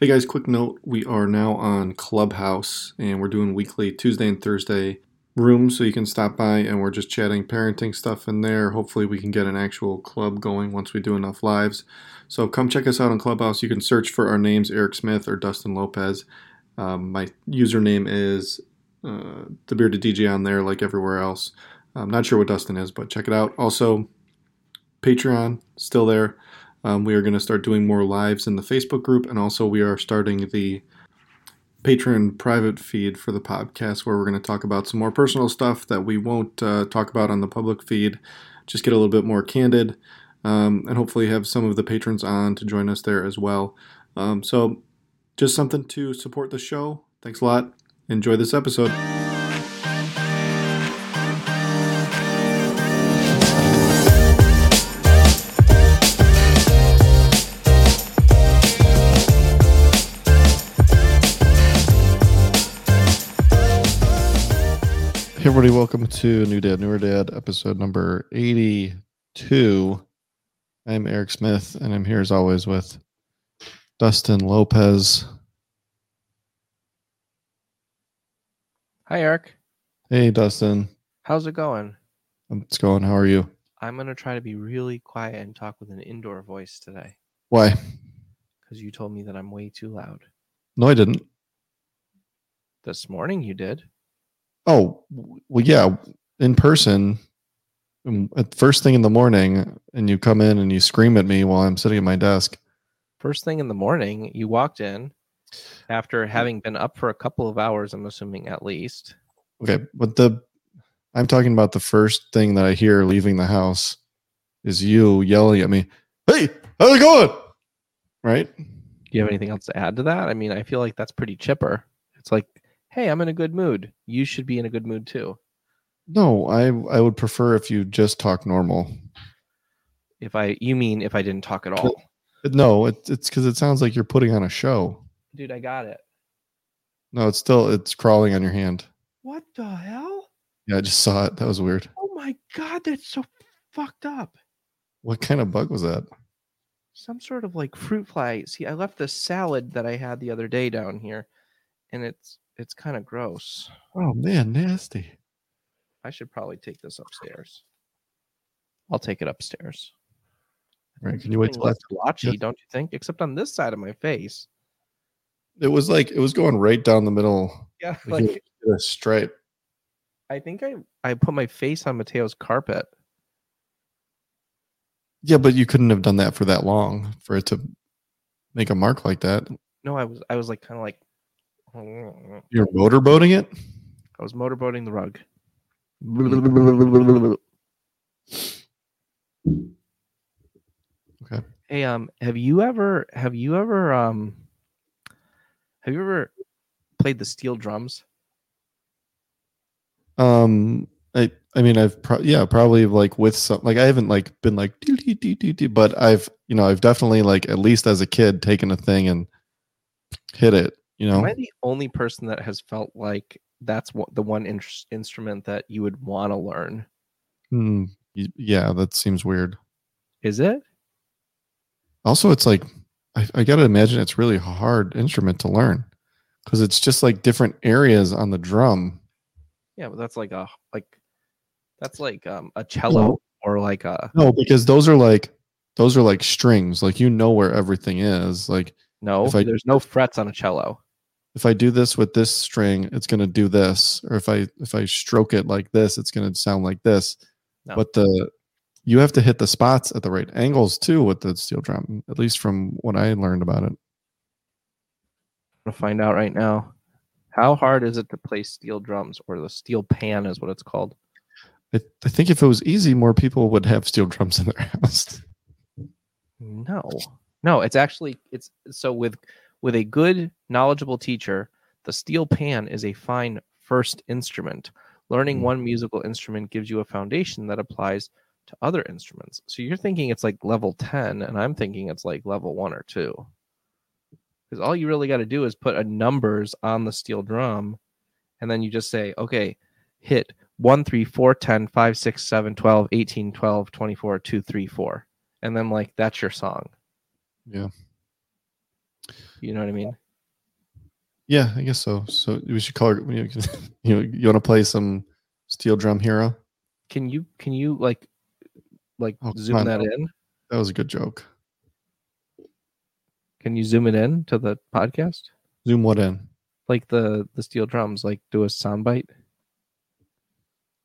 Hey guys, quick note we are now on Clubhouse and we're doing weekly Tuesday and Thursday rooms so you can stop by and we're just chatting parenting stuff in there. Hopefully, we can get an actual club going once we do enough lives. So come check us out on Clubhouse. You can search for our names, Eric Smith or Dustin Lopez. Um, my username is uh, the Bearded DJ on there, like everywhere else. I'm not sure what Dustin is, but check it out. Also, Patreon still there. Um, we are going to start doing more lives in the Facebook group, and also we are starting the Patreon private feed for the podcast where we're going to talk about some more personal stuff that we won't uh, talk about on the public feed. Just get a little bit more candid, um, and hopefully have some of the patrons on to join us there as well. Um, so, just something to support the show. Thanks a lot. Enjoy this episode. Everybody, welcome to New Dad, Newer Dad, episode number 82. I'm Eric Smith, and I'm here as always with Dustin Lopez. Hi, Eric. Hey Dustin, How's it going? it's going. How are you? I'm going to try to be really quiet and talk with an indoor voice today Why? because you told me that I'm way too loud. No, I didn't. This morning you did. Oh, well, yeah, in person. um, At first thing in the morning, and you come in and you scream at me while I'm sitting at my desk. First thing in the morning, you walked in after having been up for a couple of hours, I'm assuming at least. Okay, but the I'm talking about the first thing that I hear leaving the house is you yelling at me, "Hey, how's it going?" Right? Do you have anything else to add to that? I mean, I feel like that's pretty chipper. It's like, hey, I'm in a good mood. You should be in a good mood too. No, I I would prefer if you just talk normal. If I, you mean if I didn't talk at all? No, it, it's because it sounds like you're putting on a show. Dude, I got it. No, it's still it's crawling on your hand. What the hell? Yeah, I just saw it. That was weird. Oh my God, that's so fucked up. What kind of bug was that? some sort of like fruit fly. See, I left the salad that I had the other day down here, and it's it's kind of gross. Oh man, nasty. I should probably take this upstairs. I'll take it upstairs. Right? Can you wait till less that? blotchy, yes. don't you think? Except on this side of my face. It was like it was going right down the middle. Yeah, Like, like a stripe. I think I I put my face on Mateo's carpet. Yeah, but you couldn't have done that for that long for it to make a mark like that. No, I was I was like kind of like You're motorboating it. I was motorboating the rug. Okay. Hey, um, have you ever have you ever um have you ever played the steel drums? Um, I I mean I've pro- yeah probably like with some like I haven't like been like doo, doo, doo, doo, but I've you know I've definitely like at least as a kid taken a thing and hit it. You know. Am I the only person that has felt like that's what the one in- instrument that you would want to learn? Hmm, yeah, that seems weird. Is it? Also, it's like I, I got to imagine it's really hard instrument to learn because it's just like different areas on the drum. Yeah, but that's like a like that's like um a cello or like a No, because those are like those are like strings. Like you know where everything is. Like no. If I- there's no frets on a cello. If I do this with this string, it's going to do this, or if I if I stroke it like this, it's going to sound like this. No. But the you have to hit the spots at the right angles too with the steel drum. At least from what I learned about it. I'm gonna find out right now. How hard is it to play steel drums or the steel pan is what it's called? I, I think if it was easy, more people would have steel drums in their house. No. No, it's actually it's so with with a good knowledgeable teacher, the steel pan is a fine first instrument. Learning Mm. one musical instrument gives you a foundation that applies to other instruments. So you're thinking it's like level 10 and I'm thinking it's like level 1 or 2. Cuz all you really got to do is put a numbers on the steel drum and then you just say, "Okay, hit 1 3 4 10 5 6 7 12 18 12 24 2 3 4." And then like that's your song. Yeah. You know what I mean? Yeah, I guess so. So we should color. You you, you want to play some Steel Drum Hero? Can you can you like like Oh, zoom that in? That was a good joke. Can you zoom it in to the podcast? Zoom what in? Like the the steel drums, like do a soundbite.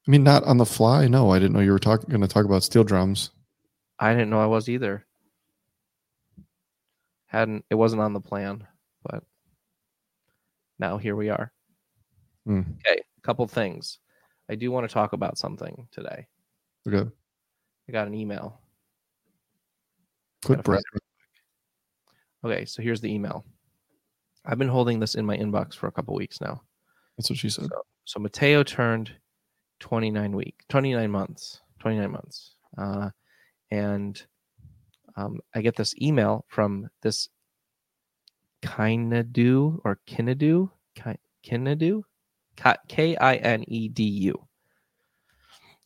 I mean, not on the fly. No, I didn't know you were talking going to talk about steel drums. I didn't know I was either. Hadn't it wasn't on the plan, but now here we are. Hmm. Okay, a couple things. I do want to talk about something today. Okay, I got an email. quick breath. Okay, so here's the email. I've been holding this in my inbox for a couple weeks now. That's what she said. So, so Mateo turned 29 week, 29 months, 29 months. Uh, and um, I get this email from this Kinadu or Kinedu, Ki- Kinedu, K I N E D U.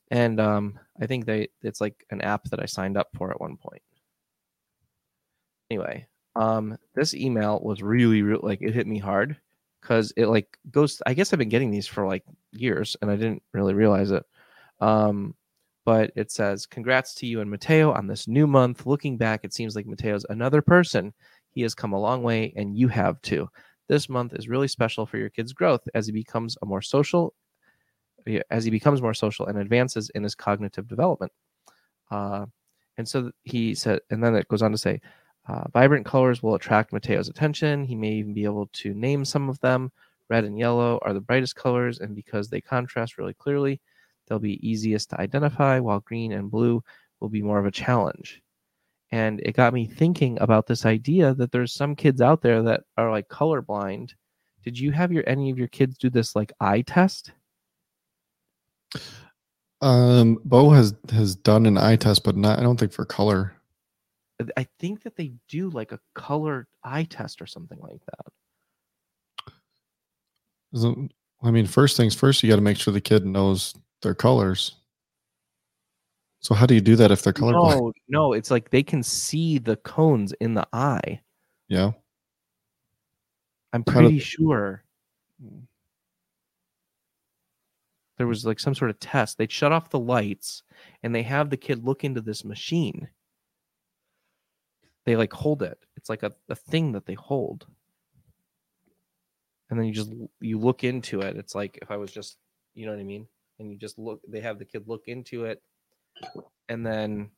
And um, I think they it's like an app that I signed up for at one point. Anyway, um, this email was really, really like it hit me hard because it like goes. I guess I've been getting these for like years and I didn't really realize it. Um, but it says, "Congrats to you and Mateo on this new month. Looking back, it seems like Mateo's another person. He has come a long way, and you have too. This month is really special for your kid's growth as he becomes a more social, as he becomes more social and advances in his cognitive development." Uh, and so he said, and then it goes on to say, uh, vibrant colors will attract Mateo's attention. He may even be able to name some of them. Red and yellow are the brightest colors, and because they contrast really clearly, they'll be easiest to identify, while green and blue will be more of a challenge. And it got me thinking about this idea that there's some kids out there that are like colorblind. Did you have your any of your kids do this like eye test? Um, Bo has has done an eye test, but not. I don't think for color. I think that they do like a color eye test or something like that. I mean, first things first, you got to make sure the kid knows their colors. So how do you do that if they're colorblind? No, no, it's like they can see the cones in the eye. Yeah. I'm pretty sure there was like some sort of test. They'd shut off the lights and they have the kid look into this machine. They like hold it. It's like a, a thing that they hold. And then you just you look into it. It's like if I was just you know what I mean? And you just look they have the kid look into it and then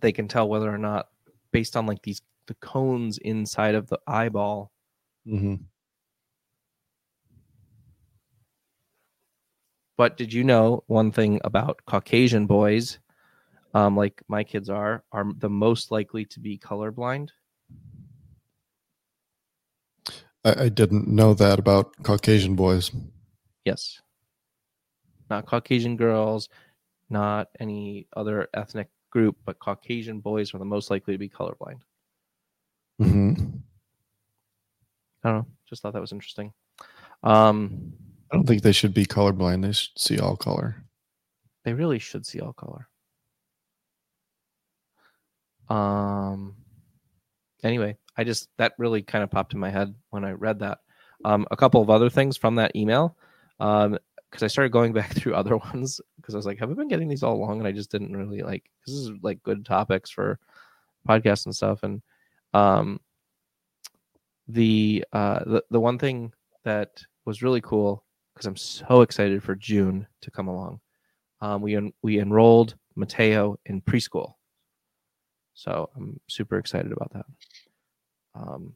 they can tell whether or not based on like these the cones inside of the eyeball hmm But did you know one thing about Caucasian boys, um, like my kids are, are the most likely to be colorblind? I, I didn't know that about Caucasian boys. Yes. Not Caucasian girls, not any other ethnic group, but Caucasian boys are the most likely to be colorblind. hmm I don't know. Just thought that was interesting. Um, I don't think they should be colorblind. They should see all color. they really should see all color. Um. Anyway, I just that really kind of popped in my head when I read that. Um, a couple of other things from that email, um, because I started going back through other ones because I was like, have I been getting these all along? And I just didn't really like. This is like good topics for podcasts and stuff. And um, the uh, the the one thing that was really cool because I'm so excited for June to come along. Um, we en- we enrolled Mateo in preschool, so I'm super excited about that. Um,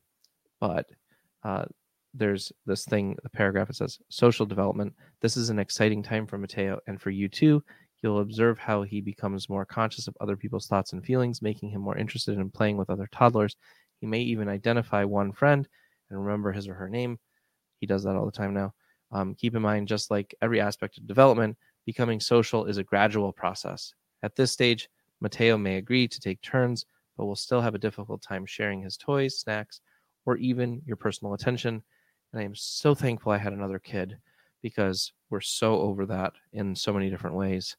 but uh, there's this thing, the paragraph it says social development. This is an exciting time for Mateo and for you too. You'll observe how he becomes more conscious of other people's thoughts and feelings, making him more interested in playing with other toddlers. He may even identify one friend and remember his or her name. He does that all the time now. Um, keep in mind, just like every aspect of development, becoming social is a gradual process. At this stage, Mateo may agree to take turns, but will still have a difficult time sharing his toys, snacks, or even your personal attention. And I am so thankful I had another kid because we're so over that in so many different ways.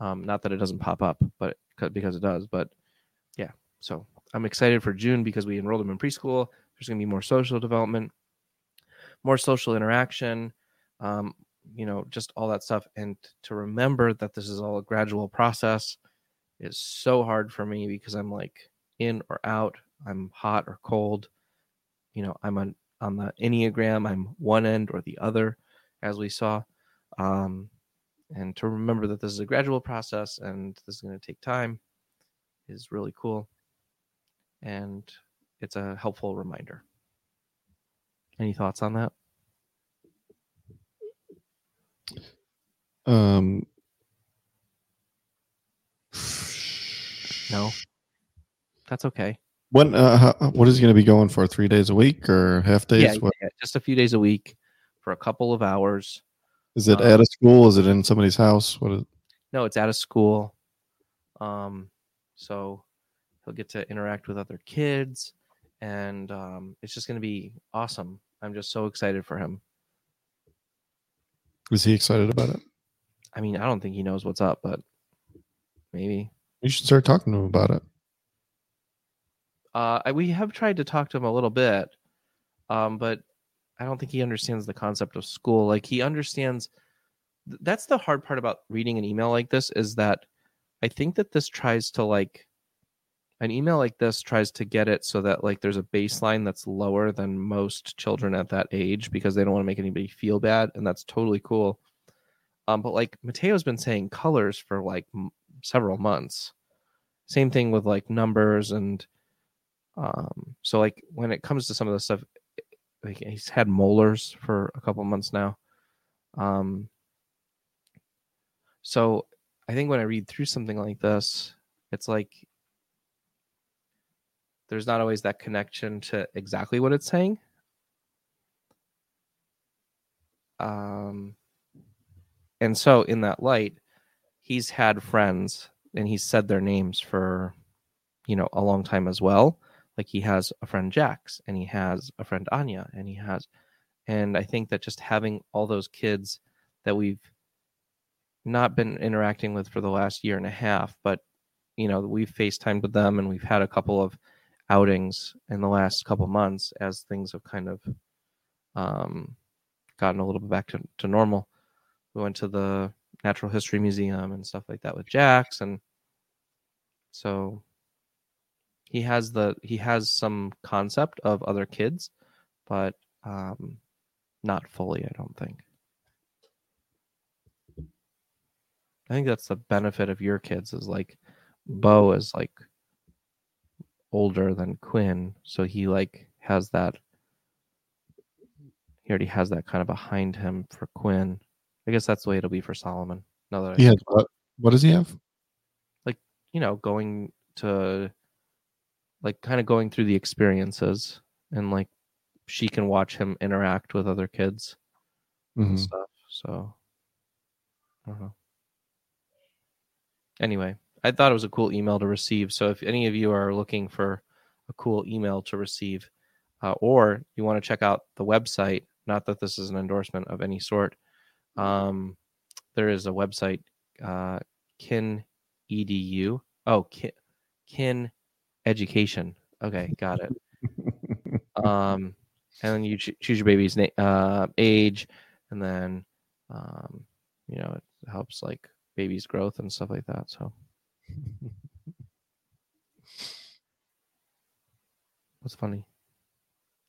Um, not that it doesn't pop up, but because it does. But yeah, so I'm excited for June because we enrolled him in preschool. There's going to be more social development, more social interaction, um, you know, just all that stuff. And to remember that this is all a gradual process is so hard for me because I'm like in or out, I'm hot or cold. You know, I'm on on the enneagram, I'm one end or the other, as we saw. Um, and to remember that this is a gradual process and this is going to take time is really cool. And it's a helpful reminder. Any thoughts on that? Um, no? That's okay when uh, how, what is he going to be going for? Three days a week or half days? yeah, What, yeah, just a few days a week for a couple of hours is it uh, at a school? Is it in somebody's house? What is? no it's at a school um so he'll get to interact with other kids and um it's just going to be awesome i'm just so excited for him Is he excited about it? i mean i don't think he knows what's up but maybe You should start talking to him about it. Uh I, we have tried to talk to him a little bit um but i don't think he understands the concept of school. Like he understands th- that's the hard part about reading an email like this is that i think that this tries to like an email like this tries to get it so that like there's a baseline that's lower than most children at that age because they don't want to make anybody feel bad and that's totally cool. Um but like mateo's been saying colors for like m- several months. Same thing with like numbers and um so like when it comes to some of the stuff like he's had molars for a couple months now. Um so i think when i read through something like this it's like there's not always that connection to exactly what it's saying. Um and so in that light he's had friends and he's said their names for you know a long time as well like he has a friend jax and he has a friend anya and he has and i think that just having all those kids that we've not been interacting with for the last year and a half but you know we've facetimed with them and we've had a couple of outings in the last couple months as things have kind of um, gotten a little bit back to, to normal. We went to the natural history museum and stuff like that with jax and so he has the he has some concept of other kids but um not fully i don't think i think that's the benefit of your kids is like bo is like older than quinn so he like has that he already has that kind of behind him for quinn i guess that's the way it'll be for solomon now that I has what? What does he have? Like you know, going to like kind of going through the experiences and like she can watch him interact with other kids and Mhm. stuff. So I don't know. Anyway, I thought it was a cool email to receive. So if any of you are looking for a cool email to receive, uh, or you want to check out the website, not that this is an endorsement of any sort, um, there is a website, uh, kin edu. Oh, kin, kin education. Okay, got it. um, and then you ch- choose your baby's na- uh, age, and then um, you know it helps like baby's growth and stuff like that. So what's funny?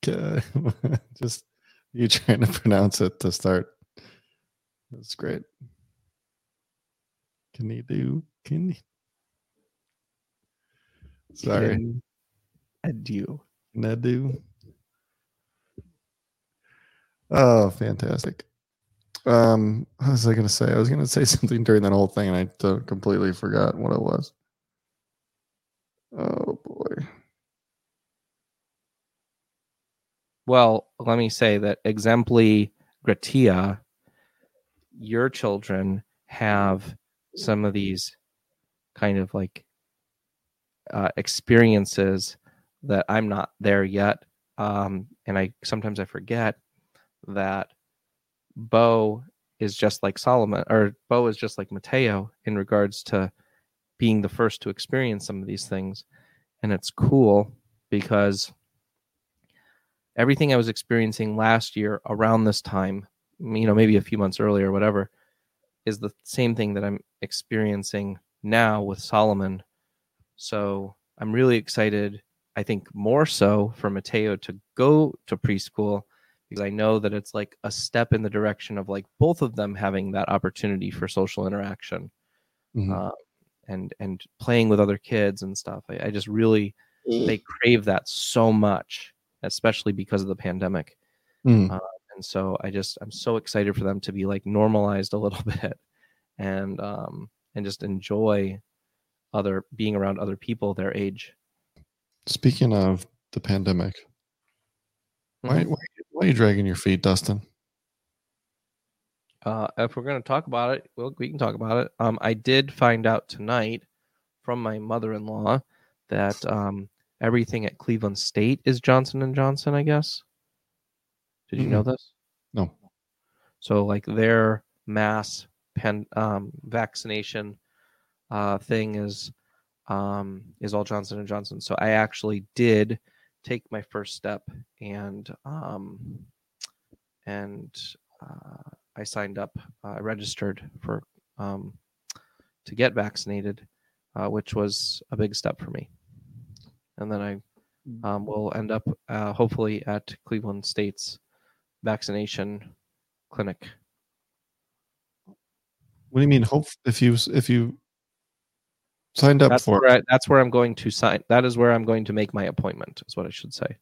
Just you trying to pronounce it to start. That's great. Can you do? Can you? Sorry. Kin edu. Can I do? Oh, fantastic. Um, what was I going to say? I was going to say something during that whole thing, and I t- completely forgot what it was. Oh boy. Well, let me say that exempli gratia, your children have some of these kind of like uh, experiences that I'm not there yet. Um, and I sometimes I forget that Bo is just like Solomon, or Bo is just like Mateo in regards to being the first to experience some of these things. And it's cool because everything I was experiencing last year around this time, you know, maybe a few months earlier, whatever, is the same thing that I'm experiencing now with Solomon. So I'm really excited. I think more so for Mateo to go to preschool because I know that it's like a step in the direction of like both of them having that opportunity for social interaction Mhm. uh, and and playing with other kids and stuff. I, I just really they crave that so much, especially because of the pandemic. Mhm. Uh, and so I just I'm so excited for them to be like normalized a little bit and um and just enjoy other being around other people their age. Speaking of the pandemic, why, Mhm. why, why are you dragging your feet, Dustin? Uh, if we're going to talk about it, well, we can talk about it. Um, I did find out tonight from my mother-in-law that um, everything at Cleveland State is Johnson and Johnson. I guess. Did you know this? No. So, like their mass pen um, vaccination uh, thing is um, is all Johnson and Johnson. So, I actually did take my first step and um, and uh, I signed up. Uh, I registered for um, to get vaccinated, uh, which was a big step for me. And then I um, will end up uh, hopefully at Cleveland State's vaccination clinic. What do you mean? Hope if you if you signed up That's for where I, that's where I'm going to sign. That is where I'm going to make my appointment. Is what I should say.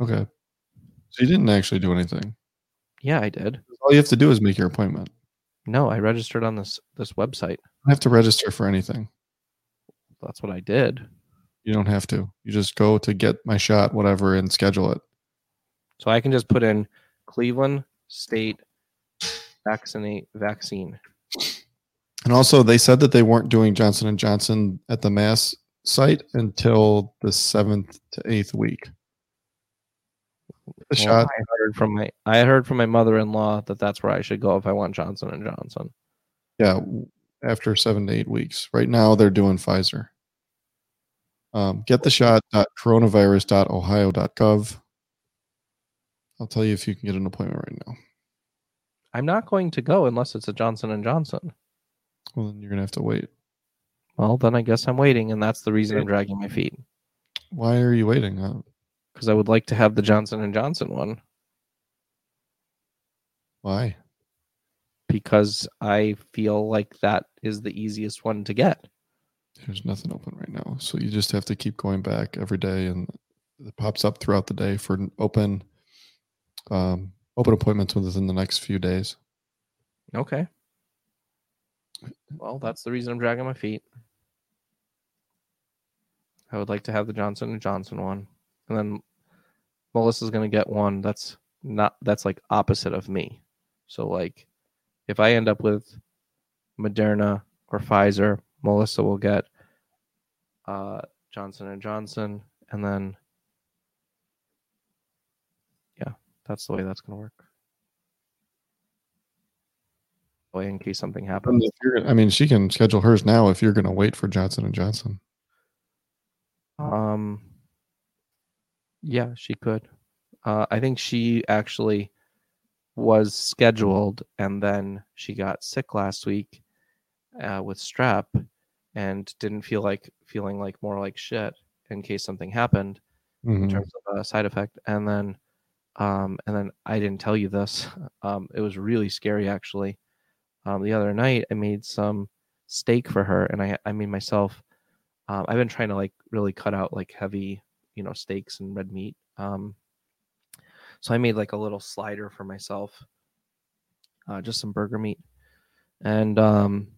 okay, so you didn't actually do anything. Yeah, I did. All you have to do is make your appointment. No, I registered on this this website. I have to register for anything. That's what I did. You don't have to. You just go to get my shot, whatever, and schedule it. So I can just put in Cleveland State vaccinate vaccine. And also, they said that they weren't doing Johnson and Johnson at the mass site until the seventh to eighth week. The Well, shot. I heard from my I heard from my mother-in-law that that's where I should go if I want Johnson and Johnson. Yeah, after seven to eight weeks. Right now, they're doing Pfizer. Um, get the shot. Coronavirus.ohio.gov. I'll tell you if you can get an appointment right now. I'm not going to go unless it's a Johnson and Johnson. Well, then you're gonna have to wait. Well, then I guess I'm waiting, and that's the reason I'm dragging my feet Why are you waiting? Because I would like to have the Johnson and Johnson one why? because I feel like that is the easiest one to get. There's nothing open right now, so you just have to keep going back every day, and it pops up throughout the day for an open, um, open appointments within the next few days. Okay. Well, that's the reason I'm dragging my feet. I would like to have the Johnson and Johnson one, and then Melissa's gonna get one that's not that's like opposite of me. So like, if I end up with Moderna or Pfizer, Melissa will get uh, Johnson and Johnson, and then yeah, that's the way that's gonna work. Way in case something happens. I mean, she can schedule hers now if you're going to wait for Johnson and Johnson. Um, yeah, she could. Uh, I think she actually was scheduled, and then she got sick last week uh, with strep, and didn't feel like feeling like more like shit in case something happened in Mhm. terms of a side effect. And then, um, and then I didn't tell you this. Um, it was really scary actually. Um, the other night I made some steak for her, and I I made myself. Um, I've been trying to like really cut out like heavy, you know, steaks and red meat. Um, so I made like a little slider for myself, uh, just some burger meat, and um,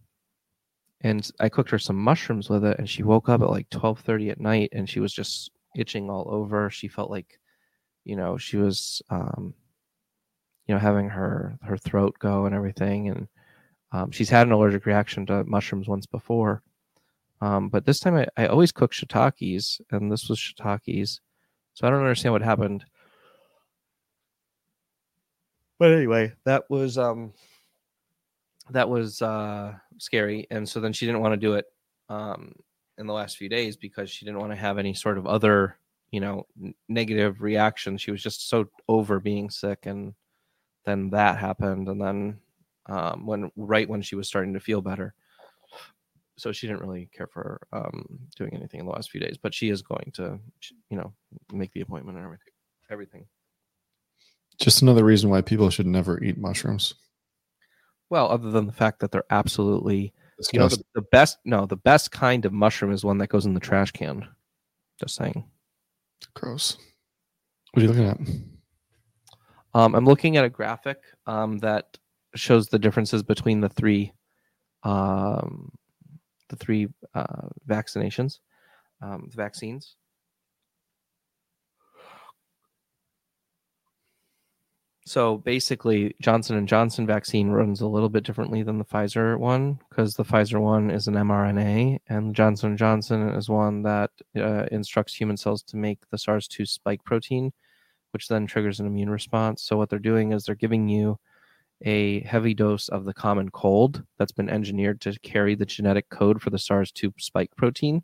and I cooked her some mushrooms with it, and she woke up at like twelve thirty at night, and she was just itching all over. She felt like, you know, she was, um, you know, having her her throat go and everything, and um, she's had an allergic reaction to mushrooms once before. Um, but this time I, I always cook shiitakes, and this was shiitakes. So I don't understand what happened. But anyway, that was um that was uh scary. And so then she didn't want to do it um in the last few days because she didn't want to have any sort of other you know n- negative reaction. She was just so over being sick, and then that happened, and then um, when right when she was starting to feel better. So she didn't really care for um, doing anything in the last few days, but she is going to, you know, make the appointment and everything. Everything. Just another reason why people should never eat mushrooms. Well, other than the fact that they're absolutely, you know, the, the best. No, the best kind of mushroom is one that goes in the trash can. Just saying. Gross. What are you looking at? Um, I'm looking at a graphic um, that shows the differences between the three, um, the three uh, vaccinations, um, the vaccines. So basically, Johnson and Johnson vaccine runs a little bit differently than the Pfizer one because the Pfizer one is an mRNA, and Johnson and Johnson is one that uh, instructs human cells to make the SARS-2 spike protein, which then triggers an immune response. So what they're doing is they're giving you a heavy dose of the common cold that's been engineered to carry the genetic code for the SARS-2 spike protein.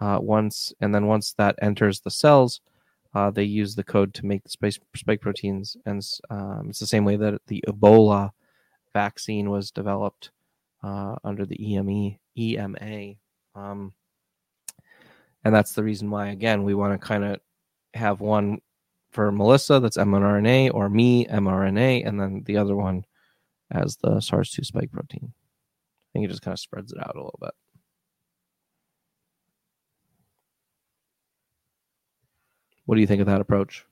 Uh, once and then once that enters the cells, uh, they use the code to make the spike, spike proteins, and um, it's the same way that the Ebola vaccine was developed uh, under the EME EMA. Um, and that's the reason why, again, we want to kind of have one for Melissa that's mRNA or me mRNA, and then the other one as the SARS-2 spike protein. I think it just kind of spreads it out a little bit. What do you think of that approach?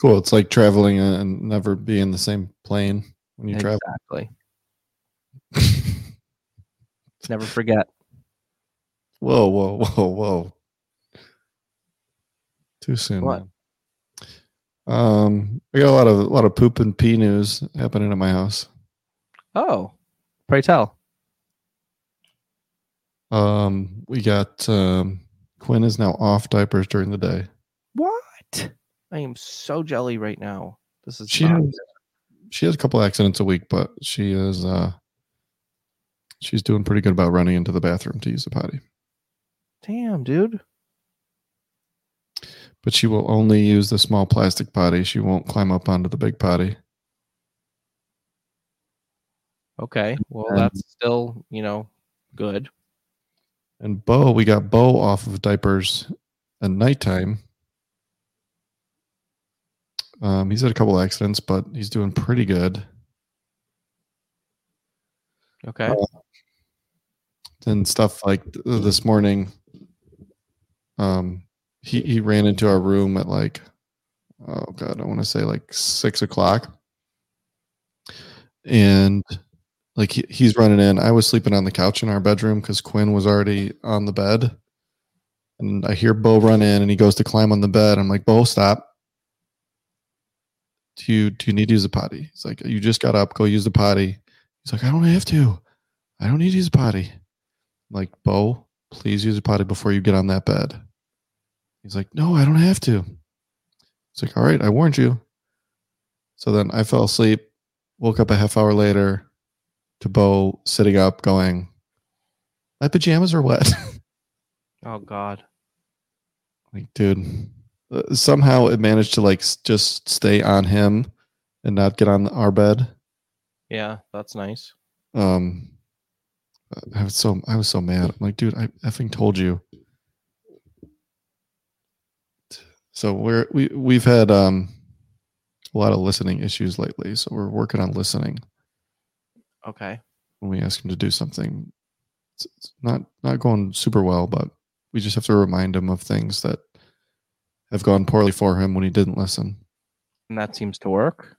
Cool. It's like traveling and never be in the same plane when you travel. Exactly. Never forget. whoa, whoa, whoa, whoa. Too soon. What? man. Um, I got a lot of a lot of poop and pee news happening at my house. Oh, pray tell. Um, we got um, Quinn is now off diapers during the day. What? I am so jelly right now. This is She not- has, she has a couple accidents a week, but she is uh, she's doing pretty good about running into the bathroom to use the potty. damn, dude. But she will only use the small plastic potty. She won't climb up onto the big potty. Okay, well And- that's still you know good. And Bo, we got Bo off of diapers at nighttime. Um, he's had a couple accidents, but he's doing pretty good. Okay, Uh, And stuff like th- this morning, um, he he ran into our room at like, oh god, I want to say like six o'clock, and like he, he's running in. I was sleeping on the couch in our bedroom because Quinn was already on the bed, and I hear Bo run in, and he goes to climb on the bed. I'm like, Bo, stop. Do you do you need to use the potty? He's like, you just got up, go use the potty. He's like, I don't have to. I don't need to use the potty. I'm like, Bo, please use the potty before you get on that bed. He's like, No, I don't have to. It's like, all right, I warned you. So then I fell asleep, woke up a half hour later to Bo sitting up going, My pajamas are wet. oh god, like, dude, uh, somehow it managed to like s- just stay on him and not get on our bed. yeah, that's nice. Um, I was so I was so mad. I'm like, dude, I effing told you. So we're we we've had um a lot of listening issues lately. So we're working on listening Okay, when we ask him to do something. It's, it's not not going super well, but we just have to remind him of things that have gone poorly for him when he didn't listen. and that seems to work.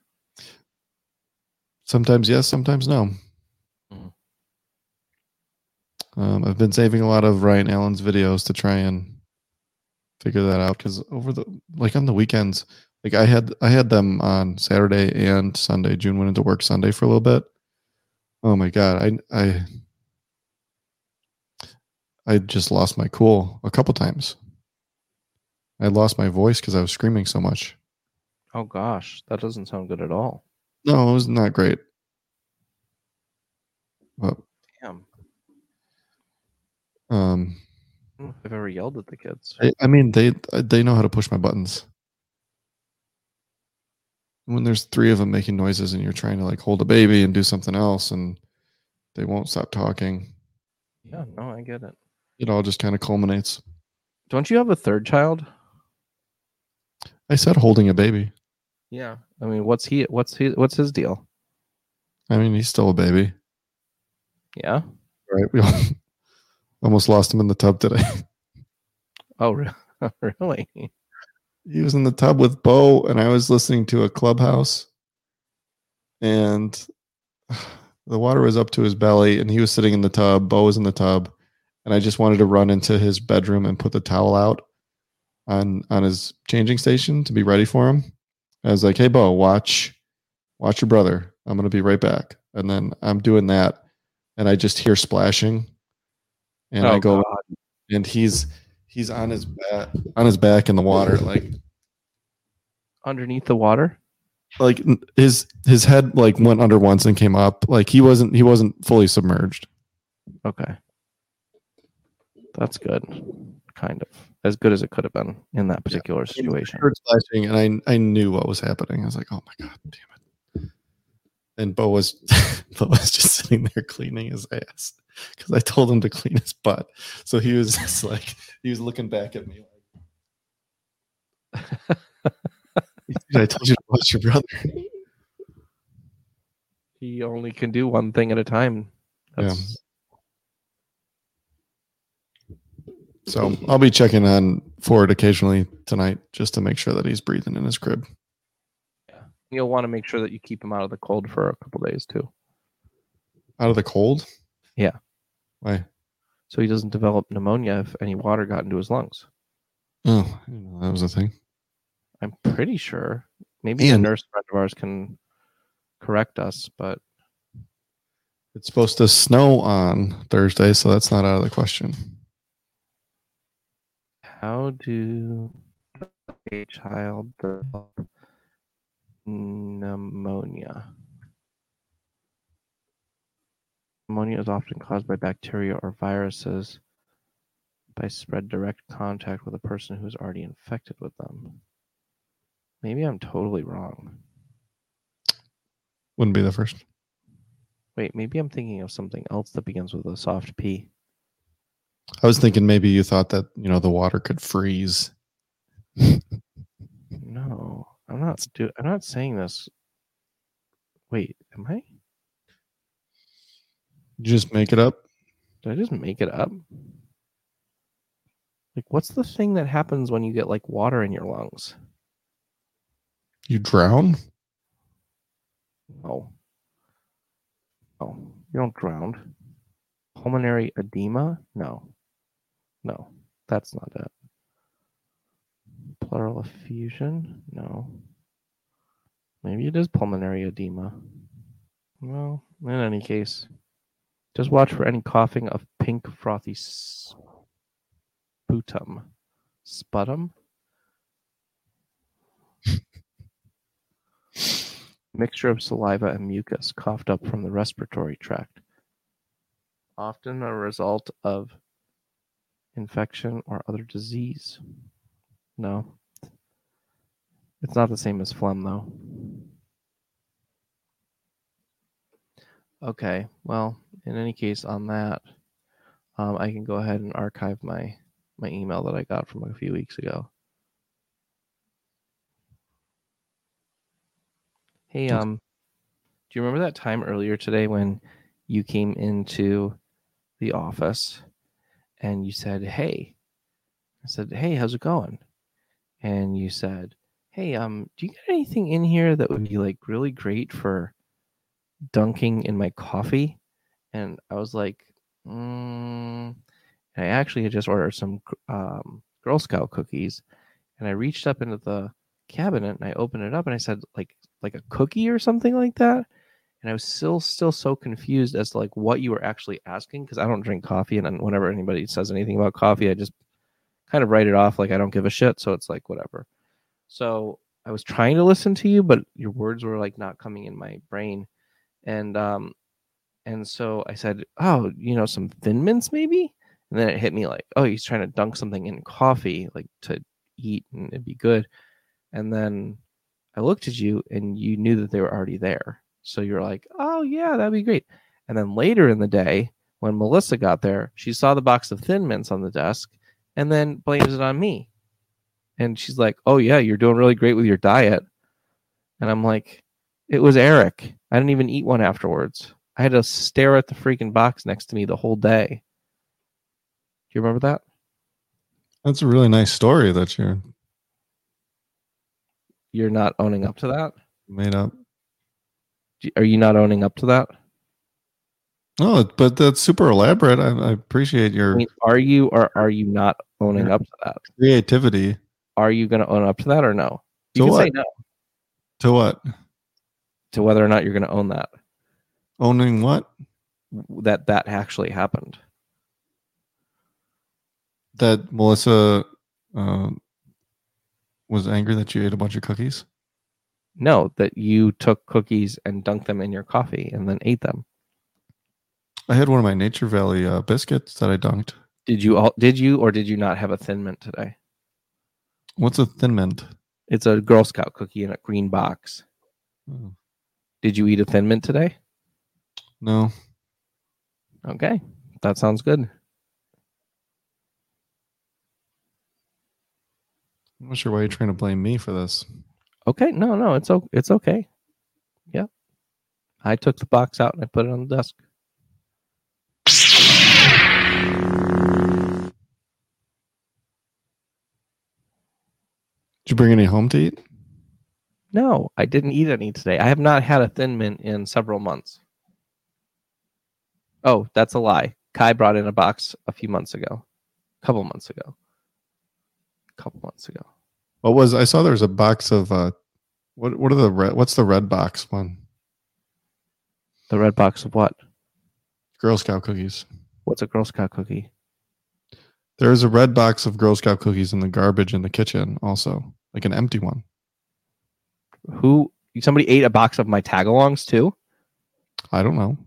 Sometimes yes, sometimes no. Mhm. Um, I've been saving a lot of Ryan Allen's videos to try and figure that out because over the like on the weekends, like I had I had them on Saturday and Sunday. June went into work Sunday for a little bit. Oh my god, I I I just lost my cool a couple times. I lost my voice because I was screaming so much. Oh gosh, that doesn't sound good at all. No, it was not great. But Damn. um don't know if Hmm. I've ever yelled at the kids. I, I mean, they uh, they know how to push my buttons. When there's three of them making noises and you're trying to like hold a baby and do something else, and they won't stop talking, Yeah, no, I get it. it all just kind of culminates. Don't you have a third child? I said holding a baby. Yeah. I mean, what's he? What's he? What's his deal? I mean, he's still a baby, Yeah. right? We all- almost lost him in the tub today. Oh, oh, really? he was in the tub with Bo, and I was listening to a clubhouse, and the water was up to his belly, and he was sitting in the tub. Bo was in the tub, and I just wanted to run into his bedroom and put the towel out on on his changing station to be ready for him. I was like, "Hey, Bo, watch, watch your brother. I'm gonna be right back." And then I'm doing that, and I just hear splashing, and I Oh, go, God. and he's he's on his back on his back in the water, like underneath the water. like his his head like went under once and came up like he wasn't he wasn't fully submerged Okay. That's good. Kind of as good as it could have been in that particular I situation. heard splashing and i i knew what was happening i was like oh my god damn it and bo was bo was just sitting there cleaning his ass because i told him to clean his butt so he was just like he was looking back at me like i told you to watch your brother He only can do one thing at a time. Yeah. So i'll be checking on ford occasionally tonight just to make sure that he's breathing in his crib You'll want to make sure that you keep him out of the cold for a couple days too, out of the cold Yeah. Why so he doesn't develop pneumonia if any water got into his lungs. Oh, that was a thing. I'm pretty sure. Maybe And- a nurse friend of ours can correct us, but It's supposed to snow on Thursday, so that's not out of the question. how do a child develop pneumonia? Pneumonia is often caused by bacteria or viruses by spread direct contact with a person who's already infected with them. Maybe I'm totally wrong. Wouldn't be the first. Wait, maybe I'm thinking of something else that begins with a soft P. I was thinking maybe you thought that you know the water could freeze. No, I'm not. Do I'm not saying this. Wait, am I? You just make it up. Did I just make it up? Like, what's the thing that happens when you get like water in your lungs? You drown. Oh, oh, you don't drown. Pulmonary edema? No, no, that's not it. Pleural effusion? No. Maybe it is pulmonary edema. Well, in any case, just watch for any coughing of pink frothy sputum. Sputum? Mixture of saliva and mucus coughed up from the respiratory tract. Often a result of infection or other disease. No. It's not the same as phlegm, though. Okay, well, in any case, on that, um, I can go ahead and archive my my email that I got from a few weeks ago. Hey, um, do you remember that time earlier today when you came into the office and you said, "Hey," I said, "Hey, how's it going?" And you said, "Hey, um, do you get anything in here that would be like really great for dunking in my coffee?" And I was like, mm. I actually had just ordered some um, Girl Scout cookies, and I reached up into the cabinet and I opened it up and I said, like, like a cookie or something like that. And I was still still so confused as to like what you were actually asking because I don't drink coffee, and whenever anybody says anything about coffee, I just kind of write it off like I don't give a shit. So it's like whatever. So I was trying to listen to you, but your words were like not coming in my brain, and um, and so I said, oh, you know, some Thin Mints maybe. And then it hit me like, oh, he's trying to dunk something in coffee, like to eat and it'd be good. And then I looked at you and you knew that they were already there. So you're like, oh, yeah, that'd be great. And then later in the day, when Melissa got there, she saw the box of Thin Mints on the desk and then blames it on me. And she's like, oh, yeah, you're doing really great with your diet. And I'm like, it was Eric. I didn't even eat one afterwards. I had to stare at the freaking box next to me the whole day. Do you remember that? That's a really nice story that you're You're not owning up to that? made up. Are you not owning up to that? No, but that's super elaborate. I, I appreciate I your mean, are you or are you not owning up to that? creativity. Are you going to own up to that or no? You To can say what? no To what? To whether or not you're going to own that Owning what? that that actually happened. That Melissa uh, was angry that you ate a bunch of cookies. No, that you took cookies and dunked them in your coffee and then ate them. I had one of my Nature Valley uh, biscuits that I dunked. Did you all did you or did you not have a thin mint today? What's a thin mint? It's a Girl Scout cookie in a green box. Oh, Did you eat a thin mint today? no, Okay. That sounds good. I'm not sure why you're trying to blame me for this. Okay. No, no, it's o- it's okay. Yeah. I took the box out and I put it on the desk. Did you bring any home to eat? No, I didn't eat any today. I have not had a thin mint in several months. Oh, that's a lie. Kai brought in a box a few months ago. A couple months ago. A couple months ago. What was I saw? There was a box of uh, what? What are the red? What's the red box one? The red box of what? Girl Scout cookies. What's a Girl Scout cookie? There is a red box of Girl Scout cookies in the garbage in the kitchen, also like an empty one. Who somebody ate a box of my tagalongs too? I don't know.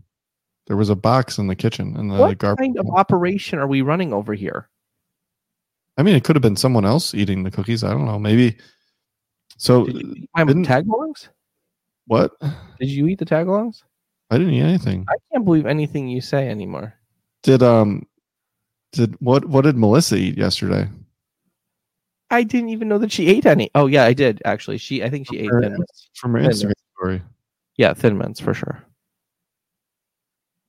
There was a box in the kitchen in the what garbage. kind of operation are we running over here? I mean, it could have been someone else eating the cookies. I don't know. Maybe. So Did you eat my tagalongs? what? Did you eat the tagalongs? I didn't eat anything. I can't believe anything you say anymore. Did um, did what? What did Melissa eat yesterday? I didn't even know that she ate any. Oh yeah, I did actually. She, I think she ate Her- thin mints. From her Thin Instagram story. Yeah, thin mints for sure.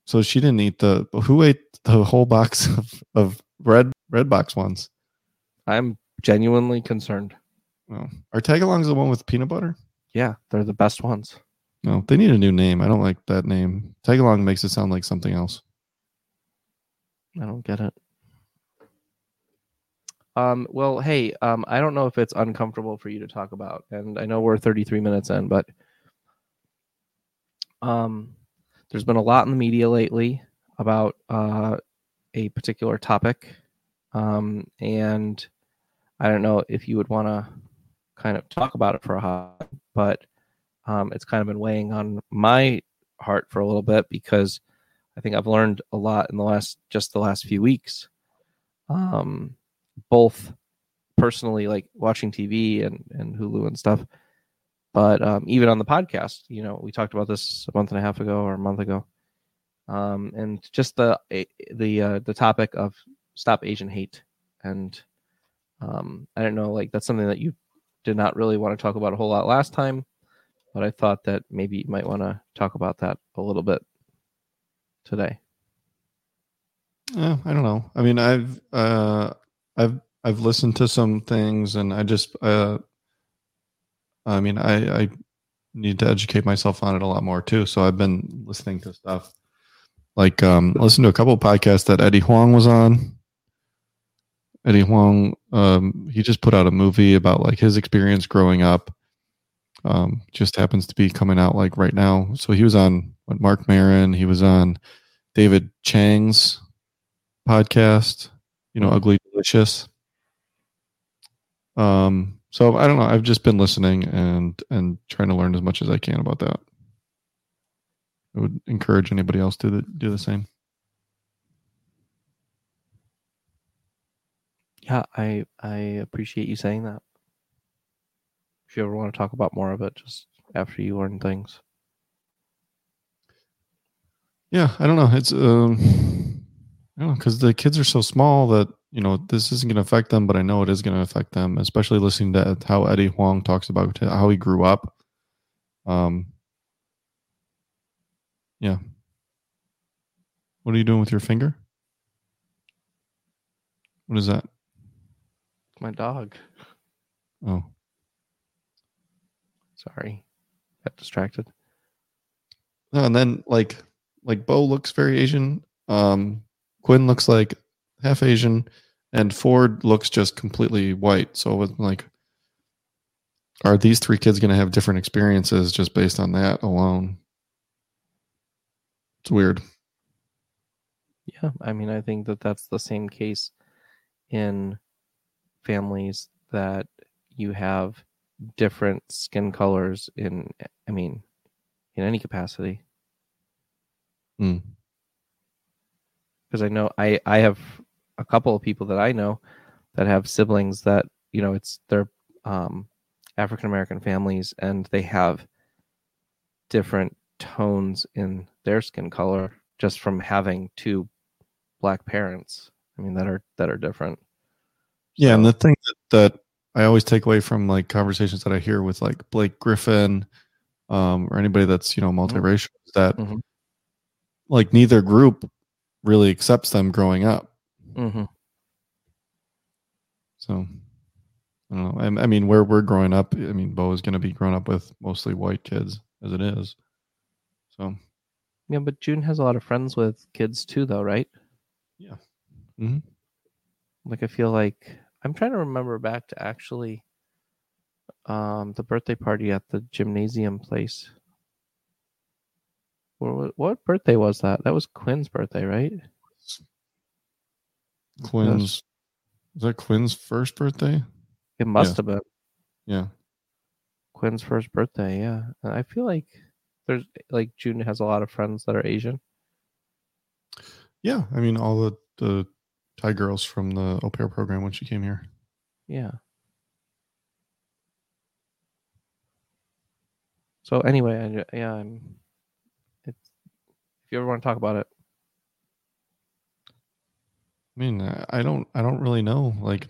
So she didn't eat the. Who ate the whole box of, of red red box ones? I'm genuinely concerned. No. Are tagalongs the one with peanut butter? Yeah, they're the best ones. No, they need a new name. I don't like that name. Tagalong makes it sound like something else. I don't get it. Um, well, hey, um, I don't know if it's uncomfortable for you to talk about, and I know we're 33 minutes in, but um, there's been a lot in the media lately about uh, a particular topic, um, and I don't know if you would want to kind of talk about it for a hot, but um, it's kind of been weighing on my heart for a little bit because I think I've learned a lot in the last just the last few weeks. Um, both personally, like watching TV and and Hulu and stuff, but um, even on the podcast, you know, we talked about this a month and a half ago or a month ago, um, and just the the uh, the topic of stop Asian hate, and um, I don't know, like that's something that you did not really want to talk about a whole lot last time, but I thought that maybe you might want to talk about that a little bit today. Yeah, I don't know. I mean, I've uh, I've I've listened to some things, and I just uh, I mean, I I need to educate myself on it a lot more too. So I've been listening to stuff like um, I listened to a couple podcasts that Eddie Huang was on. Eddie Huang, um, he just put out a movie about like his experience growing up. Um, just happens to be coming out like right now. So he was on what, Marc Maron. He was on David Chang's podcast. You know, Ugly Delicious. Um, so I don't know. I've just been listening and and trying to learn as much as I can about that. I would encourage anybody else to the, do the same. Yeah, I I appreciate you saying that. If you ever want to talk about more of it, just after you learn things. Yeah, I don't know. It's um, Because the kids are so small that you know this isn't going to affect them, but I know it is going to affect them. Especially listening to how Eddie Huang talks about how he grew up. Um, yeah. What are you doing with your finger? What is that? My dog. Oh, Sorry. Got distracted. No, and then like like Bo looks very Asian. Um, Quinn looks like half Asian, and Ford looks just completely white. So like, are these three kids going to have different experiences just based on that alone? It's weird. Yeah, I mean, I think that that's the same case in families that you have different skin colors in I mean, in any capacity. Mm. Because I know I I have a couple of people that I know that have siblings that you know it's their um, African American families and they have different tones in their skin color just from having two black parents. I mean that are that are different. Yeah, and the thing that, that I always take away from like conversations that I hear with like Blake Griffin, um, or anybody that's you know multiracial is that Mhm. like neither group really accepts them growing up. Mhm. So I don't know. I, I mean, where we're growing up, I mean, Bo is going to be growing up with mostly white kids as it is. So Yeah, but June has a lot of friends with kids too, though, right? yeah, hmm Like I feel like I'm trying to remember back to actually um the birthday party at the gymnasium place. What, what birthday was that? That was Quinn's birthday, right? Quinn's is that Quinn's first birthday? It must Yeah. have been Yeah, Quinn's first birthday. Yeah, and I feel like there's like June has a lot of friends that are Asian. yeah. I mean, all the the Thai girls from the au pair program when she came here. Yeah. So anyway, I, yeah, I'm. If you ever want to talk about it, I mean, I I don't, I don't really know. Like,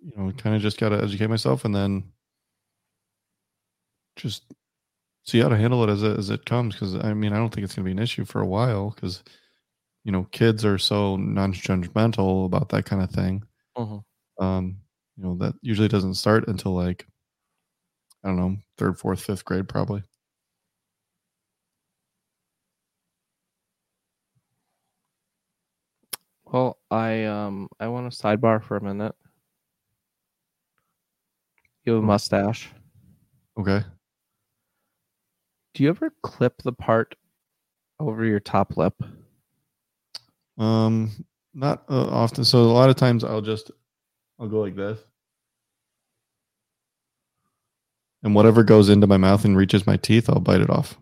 you know, kind of just got to educate myself and then just see how to handle it as it as it comes. Because I mean, I don't think it's going to be an issue for a while. Because you know, kids are so non-judgmental about that kind of thing. Mhm. Um, you know, that usually doesn't start until like I don't know, third, fourth, fifth grade, probably. Well, I um I want to sidebar for a minute. You have a Oh. mustache. Okay. Do you ever clip the part over your top lip? Um, not uh, often. So a lot of times I'll just I'll go like this, and whatever goes into my mouth and reaches my teeth, I'll bite it off.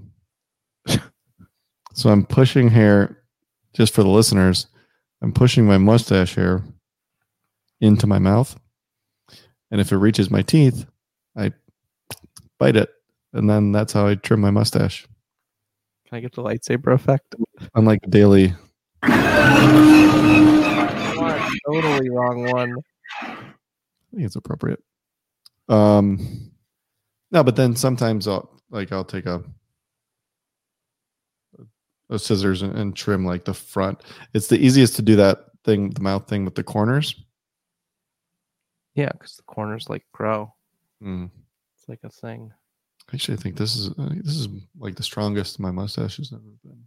so I'm pushing hair, just for the listeners. I'm pushing my mustache hair into my mouth, and if it reaches my teeth, I bite it, and then that's how I trim my mustache. Can I get the lightsaber effect? Unlike daily totally wrong one. I think it's appropriate. Um, no, but then sometimes I'll like I'll take a a scissors and, and trim like the front. It's the easiest to do that thing, the mouth thing with the corners. Yeah, because the corners like grow. Mm. It's like a thing. Actually, I think this is uh, this is like the strongest my mustache has ever been.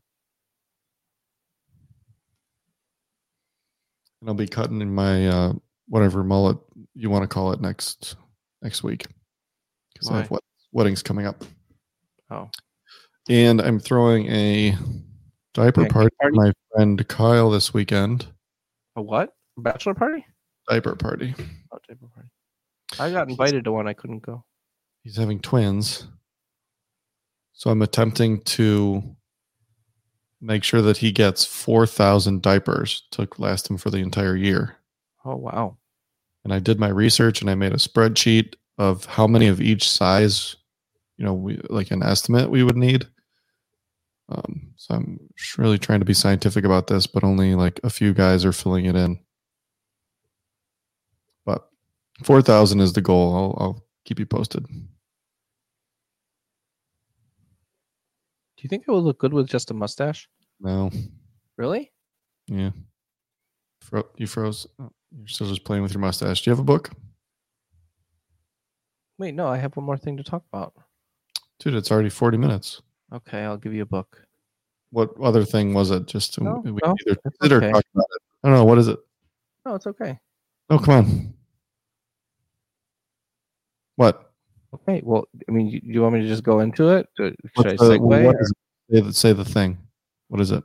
And I'll be cutting in my uh, whatever mullet you want to call it next next week because I have wed- weddings coming up. Oh, And I'm throwing a diaper party party? my friend Kyle this weekend. a what? Bachelor party? Diaper party. Oh, table party. I got invited to one. I couldn't go. He's having twins. So I'm attempting to make sure that he gets 4,000 diapers to last him for the entire year. Oh wow. And I did my research and I made a spreadsheet of how many of each size, you know, we like an estimate we would need. Um, so I'm really trying to be scientific about this, but only like a few guys are filling it in. But 4,000 is the goal. I'll, I'll keep you posted. Do you think it would look good with just a mustache? No. Really? Yeah. Fro- you froze. Oh, you're still just playing with your mustache. Do you have a book? Wait, no, I have one more thing to talk about. Dude, it's already 40 minutes. Okay, I'll give you a book. What other thing was it? Just to No, we no, either or okay. talk about it. I don't know. What is it? No, it's okay. Oh, come on. What? Okay, well, I mean, you, you want me to just go into it? Uh, Should What's I segue? what it? Say the, say the thing. What is it?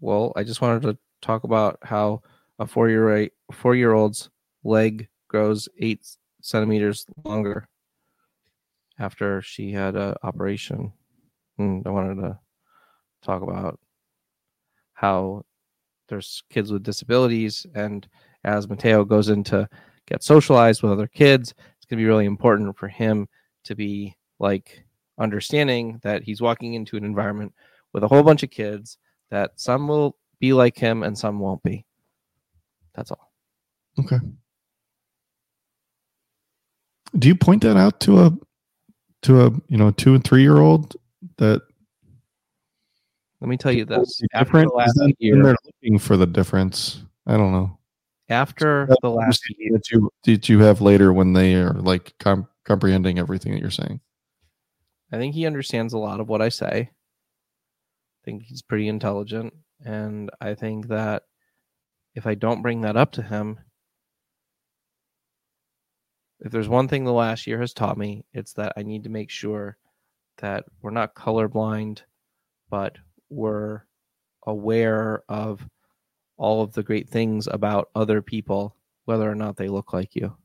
Well, I just wanted to talk about how a four year four year old's leg grows eight centimeters longer after she had a operation. And I wanted to talk about how there's kids with disabilities, and as Mateo goes in to get socialized with other kids, it's going to be really important for him to be like understanding that he's walking into an environment with a whole bunch of kids that some will be like him and some won't be. That's all. Okay. Do you point that out to a to a you know two and three year old that Let me tell you this: after the last year, they're looking for the difference. I don't know. after the last year, that you that you have later when they are like com- comprehending everything that you're saying. I think he understands a lot of what I say. I think he's pretty intelligent, and I think that if I don't bring that up to him, if there's one thing the last year has taught me, it's that I need to make sure that we're not colorblind, but we're aware of all of the great things about other people, whether or not they look like you.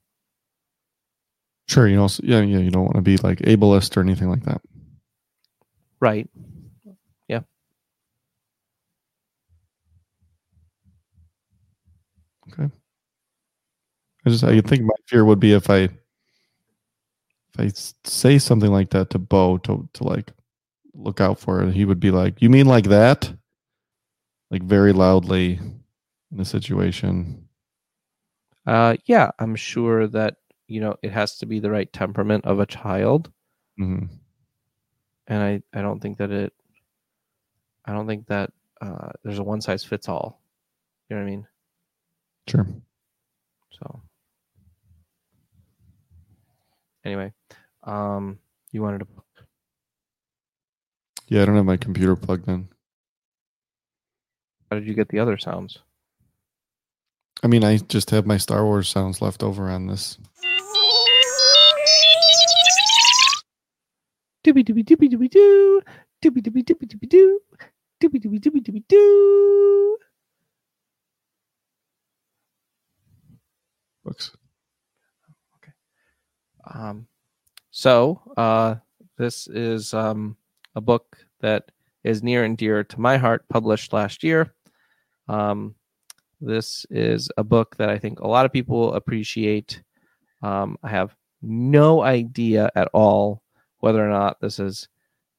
Sure, you know, yeah, yeah, you don't want to be like ableist or anything like that. Right. I just I think my fear would be if I if I say something like that to Bo to to like look out for it, he would be like, "You mean like that?" Like very loudly in a situation. Uh, yeah, I'm sure that you know it has to be the right temperament of a child, hmm and I I don't think that it. I don't think that uh, there's a one size fits all. You know what I mean? Sure. So anyway, um, you wanted to Yeah, I don't have my computer plugged in. how did you get the other sounds? I mean, I just have my Star Wars sounds left over on this. Doobie doobie doobie doobie doo. Doobie doobie doobie doobie doo. Doobie doobie doobie doobie doo. Books. Um, so uh, this is um, a book that is near and dear to my heart, published last year. Um, this is a book that I think a lot of people appreciate. Um, I have no idea at all whether or not this is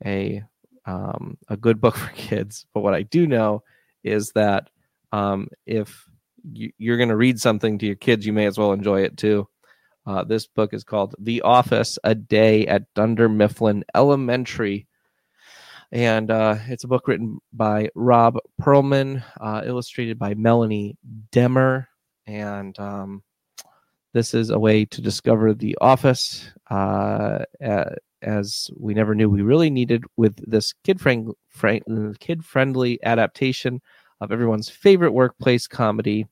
a um, a good book for kids, but what I do know is that um, if you, you're going to read something to your kids, you may as well enjoy it too. Uh, this book is called The Office A Day at Dunder Mifflin Elementary. And uh, it's a book written by Robb Pearlman, uh, illustrated by Melanie Demmer. And um, this is a way to discover The Office uh, as we never knew we really needed with this kid friend- friend- kid friendly adaptation of everyone's favorite workplace comedy.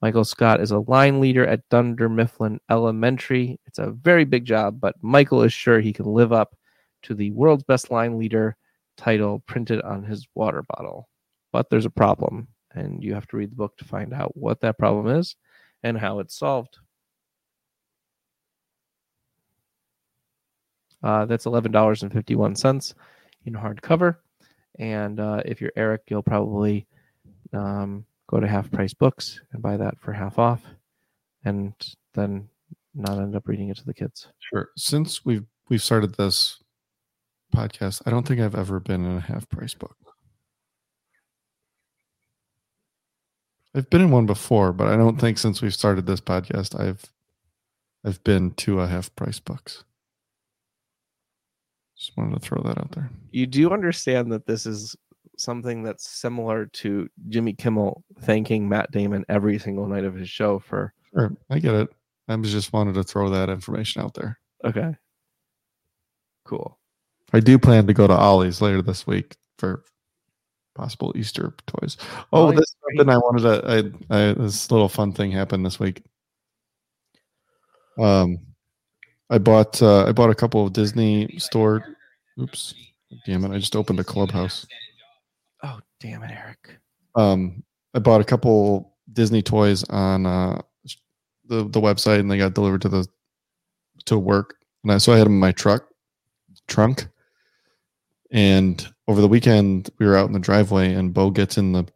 Michael Scott is a line leader at Dunder Mifflin Elementary. It's a very big job, but Michael is sure he can live up to the world's best line leader title printed on his water bottle. But there's a problem, and you have to read the book to find out what that problem is and how it's solved. Uh, that's $11.51 in hardcover. And uh, if you're Eric, you'll probably um, go to half price books and buy that for half off and then not end up reading it to the kids. Sure. Since we've we've started this podcast, I don't think I've ever been in a half price book. I've been in one before, but I don't think since we've started this podcast I've I've been to a half price books. Just wanted to throw that out there. You do understand that this is something that's similar to Jimmy Kimmel thanking Matt Damon every single night of his show for Sure, I get it. I just wanted to throw that information out there. okay. Cool. I do plan to go to Ollie's later this week for possible Easter toys. Oh, Ollie's this something I wanted to. I, I this little fun thing happened this week. Um, I bought uh, I bought a couple of Disney store. Oops, damn it! I just opened a clubhouse. Damn it, Eric. Um, I bought a couple Disney toys on uh, the the website, and they got delivered to the to work. And I, so I had them in my truck trunk. And over the weekend, we were out in the driveway, and Bo gets in the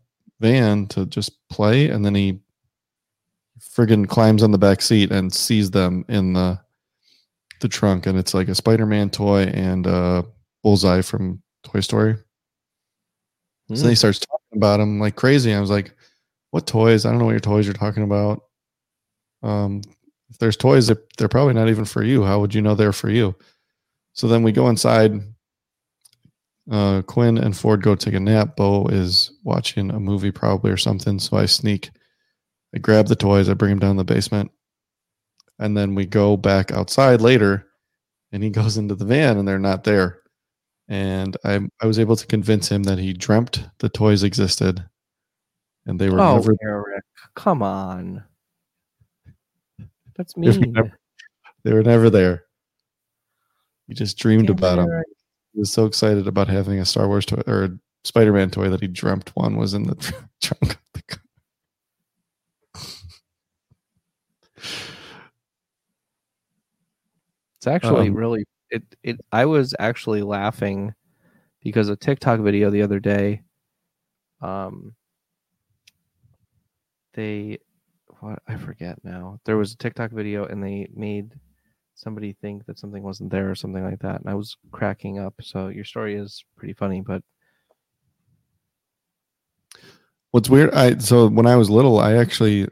van to just play, and then he friggin' climbs on the back seat and sees them in the the trunk, and it's like a Spider-Man toy and bullseye from Toy Story. So then he starts talking about them like crazy. I was like, "What toys? I don't know what your toys you're talking about. Um, if there's toys, they're, they're probably not even for you. How would you know they're for you?" So then we go inside. Uh, Quinn and Ford go take a nap. Bo is watching a movie probably or something. So I sneak. I grab the toys. I bring them down the basement, and then we go back outside later. And he goes into the van, and they're not there and I I was able to convince him that he dreamt the toys existed, and they were oh, never Eric, come on. That's They were mean. never- they were never there. He just dreamed Damn about them. He was so excited about having a Star Wars toy or a Spider Man toy that he dreamt one was in the trunk of the car. It's actually Um, really it it I was actually laughing because a TikTok video the other day um they what I forget now. There was a TikTok video and they made somebody think that something wasn't there or something like that and I was cracking up. So your story is pretty funny, but What's weird, I so when I was little, I actually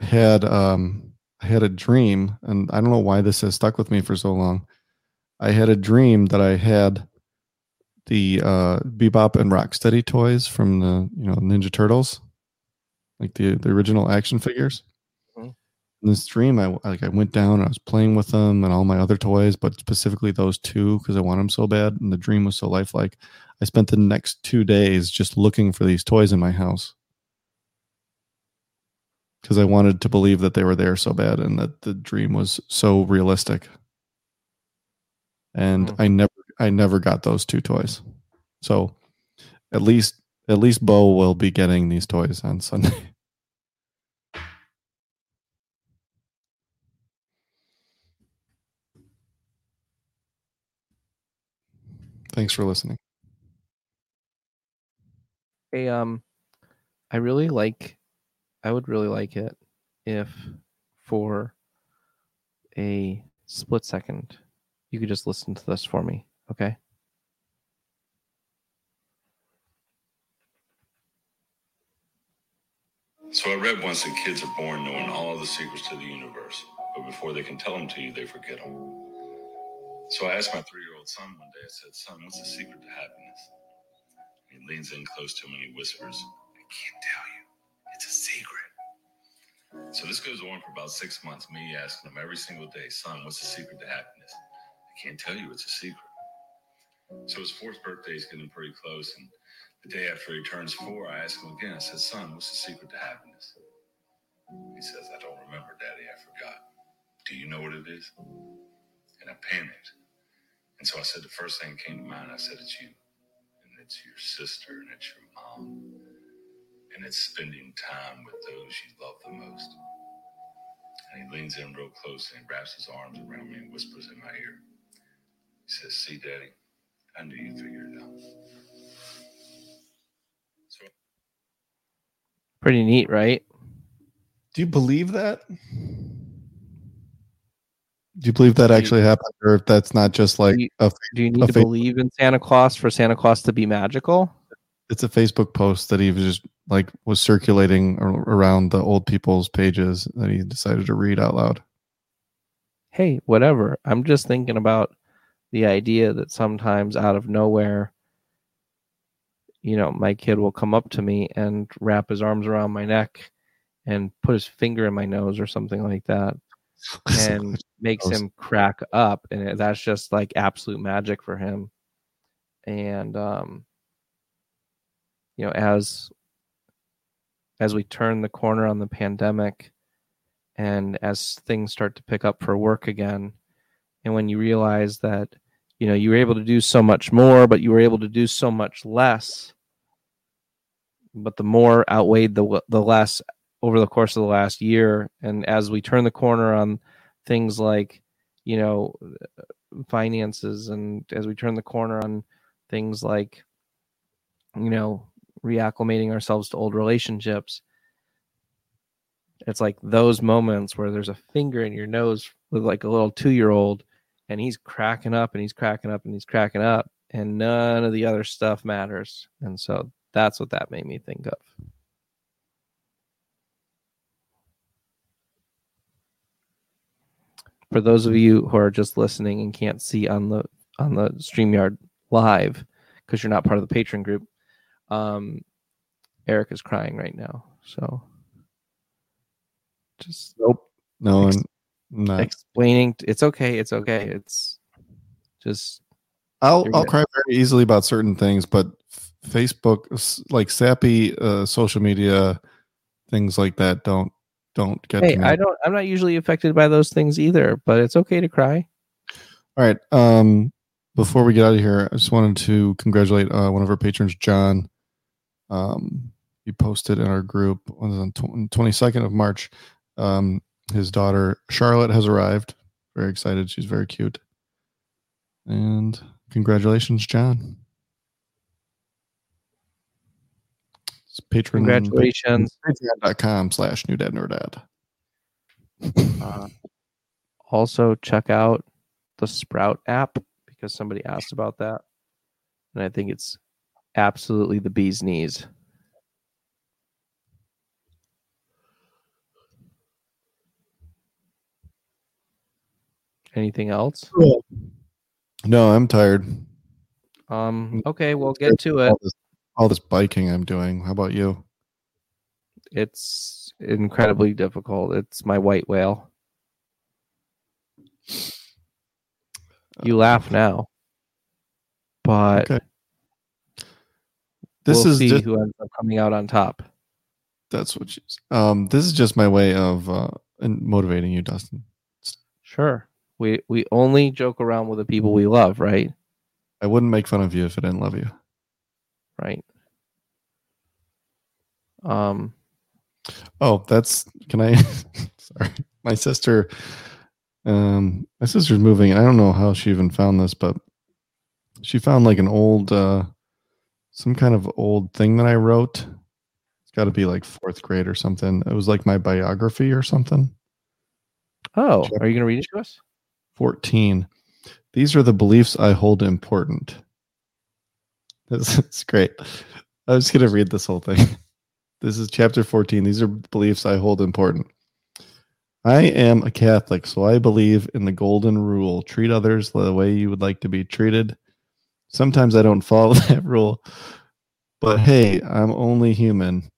had um I had a dream, and I don't know why this has stuck with me for so long. I had a dream that I had the uh Bebop and Rocksteady toys from the you know Ninja Turtles, like the the original action figures. Mhm. In this dream, I like I went down and I was playing with them and all my other toys, but specifically those two because I want them so bad, and the dream was so lifelike. I spent the next two days just looking for these toys in my house because I wanted to believe that they were there so bad and that the dream was so realistic. And Hmm. I never, I never got those two toys. So at least, at least Bo will be getting these toys on Sunday. Thanks for listening. Hey, um, I really like, I would really like it if for a split second you could just listen to this for me, okay? So I read once that kids are born knowing all the secrets to the universe, but before they can tell them to you, they forget them. So I asked my three-year-old son one day. I said, "Son, what's the secret to happiness?" He leans in close to him and he whispers, "I can't tell you. It's a secret." So this goes on for about six months. Me asking him every single day, "Son, what's the secret to happiness?" I can't tell you. It's a secret. So his fourth birthday is getting pretty close, and the day after he turns four, I ask him again. I said, Son, what's the secret to happiness? He says, I don't remember, Daddy. I forgot. Do you know what it is? And I panicked. And so I said, The first thing that came to mind, I said, It's you. And it's your sister, and it's your mom. And it's spending time with those you love the most. And he leans in real close and he wraps his arms around me and whispers in my ear. He says, See, Daddy, I knew you'd figure it out. So Pretty neat, right? Do you believe that? Do you believe that actually happened, or if that's not just like Do you- a Do you need to fa- believe in Santa Claus for Santa Claus to be magical? it's a Facebook post that he was just like was circulating around the old people's pages that he decided to read out loud. Hey, whatever. I'm just thinking about the idea that sometimes out of nowhere, you know, my kid will come up to me and wrap his arms around my neck and put his finger in my nose or something like that and makes him crack up and that's just like absolute magic for him. And um you know as as we turn the corner on the pandemic and as things start to pick up for work again and when you realize that you know you were able to do so much more but you were able to do so much less but the more outweighed the the less over the course of the last year. And as we turn the corner on things like you know finances and as we turn the corner on things like you know reacclimating ourselves to old relationships it's like those moments where there's a finger in your nose with like a little two year old and he's cracking up and he's cracking up and he's cracking up and none of the other stuff matters and so that's what that made me think of for those of you who are just listening and can't see on the on the StreamYard live because you're not part of the patron group, um, Eric is crying right now. So just Nope. No, Ex- Not. explaining it's okay, it's okay. It's just I'll I'll cry very easily about certain things, but Facebook, like sappy uh, social media, things like that, don't don't get hey. I don't I'm not usually affected by those things either, but it's okay to cry. All right. Um, before we get out of here, I just wanted to congratulate uh, one of our patrons, John. Um, he posted in our group on the twenty second of March. Um, his daughter Charlotte has arrived. Very excited. She's very cute. And congratulations, John. It's patron Congratulations. patreon.com slash new dad nerdad. Uh, also check out the Sprout app because somebody asked about that. And I think it's absolutely the bee's knees. Anything else? No, I'm tired. Um okay, we'll get to it. All this, all this biking I'm doing. How about you? It's incredibly difficult. It's my white whale. You laugh now. But Okay. This we'll is see just who ends up coming out on top. that's what she's um this is just my way of uh motivating you, Dustin. Sure. We we only joke around with the people we love, right? I wouldn't make fun of you if I didn't love you. Right. Um Oh, that's can I sorry. My sister um my sister's moving and I don't know how she even found this, but she found like an old uh some kind of old thing that I wrote. It's got to be like 4th grade or something. It was like my biography or something. oh, are you gonna read it to us? 14. These are the beliefs I hold important. This is great. I was going to read this whole thing. This is chapter 14. These are beliefs I hold important. I am a Catholic, so I believe in the golden rule treat others the way you would like to be treated. Sometimes I don't follow that rule, but hey, I'm only human.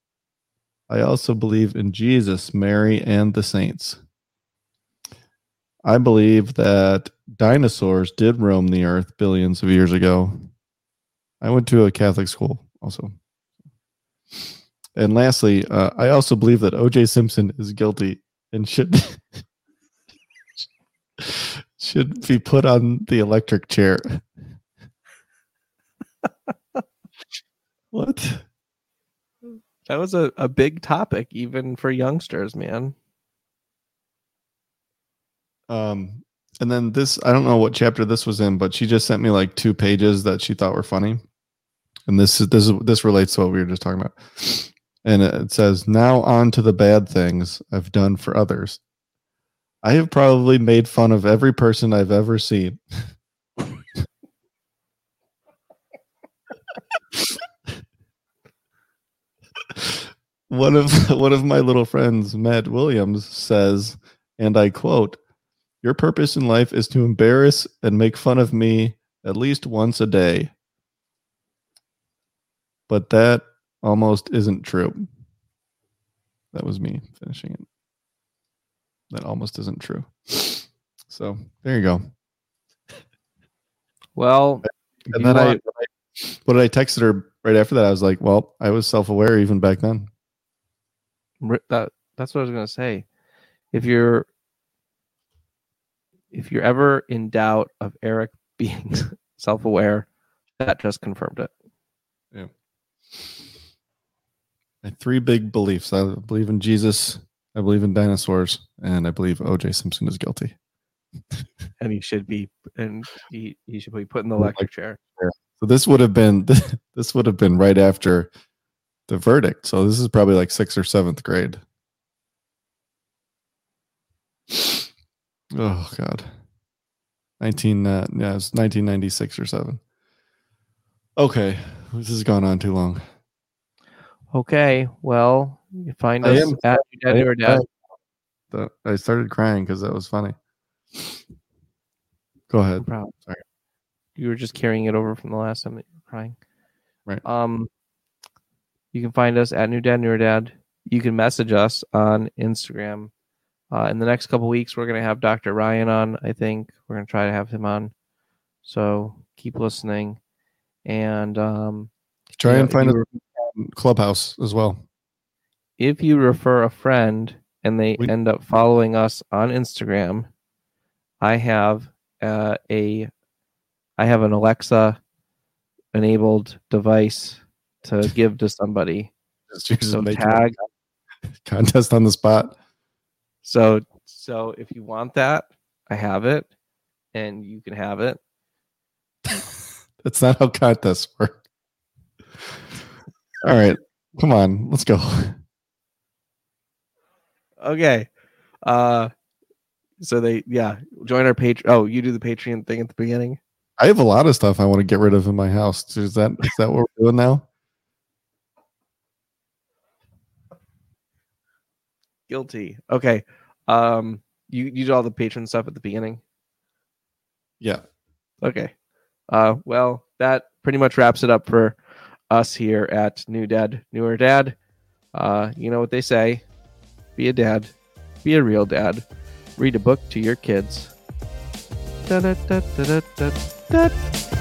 I also believe in Jesus, Mary, and the saints. I believe that dinosaurs did roam the earth billions of years ago. I went to a Catholic school also. And lastly, uh, I also believe that OJ Simpson is guilty and should should be put on the electric chair. what? That was a, a big topic even for youngsters, man. Um, and then this, I don't know what chapter this was in, but she just sent me like two pages that she thought were funny. And this is this is this relates to what we were just talking about. and it says, "Now on to the bad things I've done for others. I have probably made fun of every person I've ever seen." one of one of my little friends, Matt Williams, says, and I quote, "Your purpose in life is to embarrass and make fun of me at least once a day." But that almost isn't true. That was me finishing it. That almost isn't true. So there you go. Well, And then I, want- what did I texted her right after that? I was like, well, I was self aware even back then. That that's what I was gonna say. If you're if you're ever in doubt of Eric being self-aware, that just confirmed it. Yeah. I three big beliefs. I believe in Jesus, I believe in dinosaurs, and I believe OJ Simpson is guilty. And he should be and he, he should be put in the electric chair. So this would have been this would have been right after the verdict. So this is probably like sixth or seventh grade. Oh God, nineteen. Uh, yeah, it's nineteen ninety six or seven. Okay, this has gone on too long. Okay, well, you find I us am- at your dad or dad. The- I started crying because that was funny. Go ahead. Proud. Sorry. You were just carrying it over from the last time that you were crying. Right. Um, you can find us at New Dad Newer Dad. You can message us on Instagram. Uh, in the next couple weeks, we're gonna have Dr. Ryan on. I think we're gonna try to have him on. So keep listening, and um, Try and know, find if a clubhouse as well. if you refer a friend and they We- end up following us on Instagram, I have uh, a I have an Alexa enabled device to give to somebody. Just So tag. contest on the spot. So so if you want that, I have it, and you can have it. That's not how contests work. All right, come on, let's go. Okay. Uh, so they yeah join our page. Oh, you do the Patreon thing at the beginning. I have a lot of stuff I want to get rid of in my house. Is that is that what we're doing now? Guilty. Okay. Um, you you do all the patron stuff at the beginning. Yeah. Okay. Uh, well, that pretty much wraps it up for us here at New Dad, Newer Dad. Uh, you know what they say be a dad, be a real dad, read a book to your kids. Da-da-da-da-da-da-da.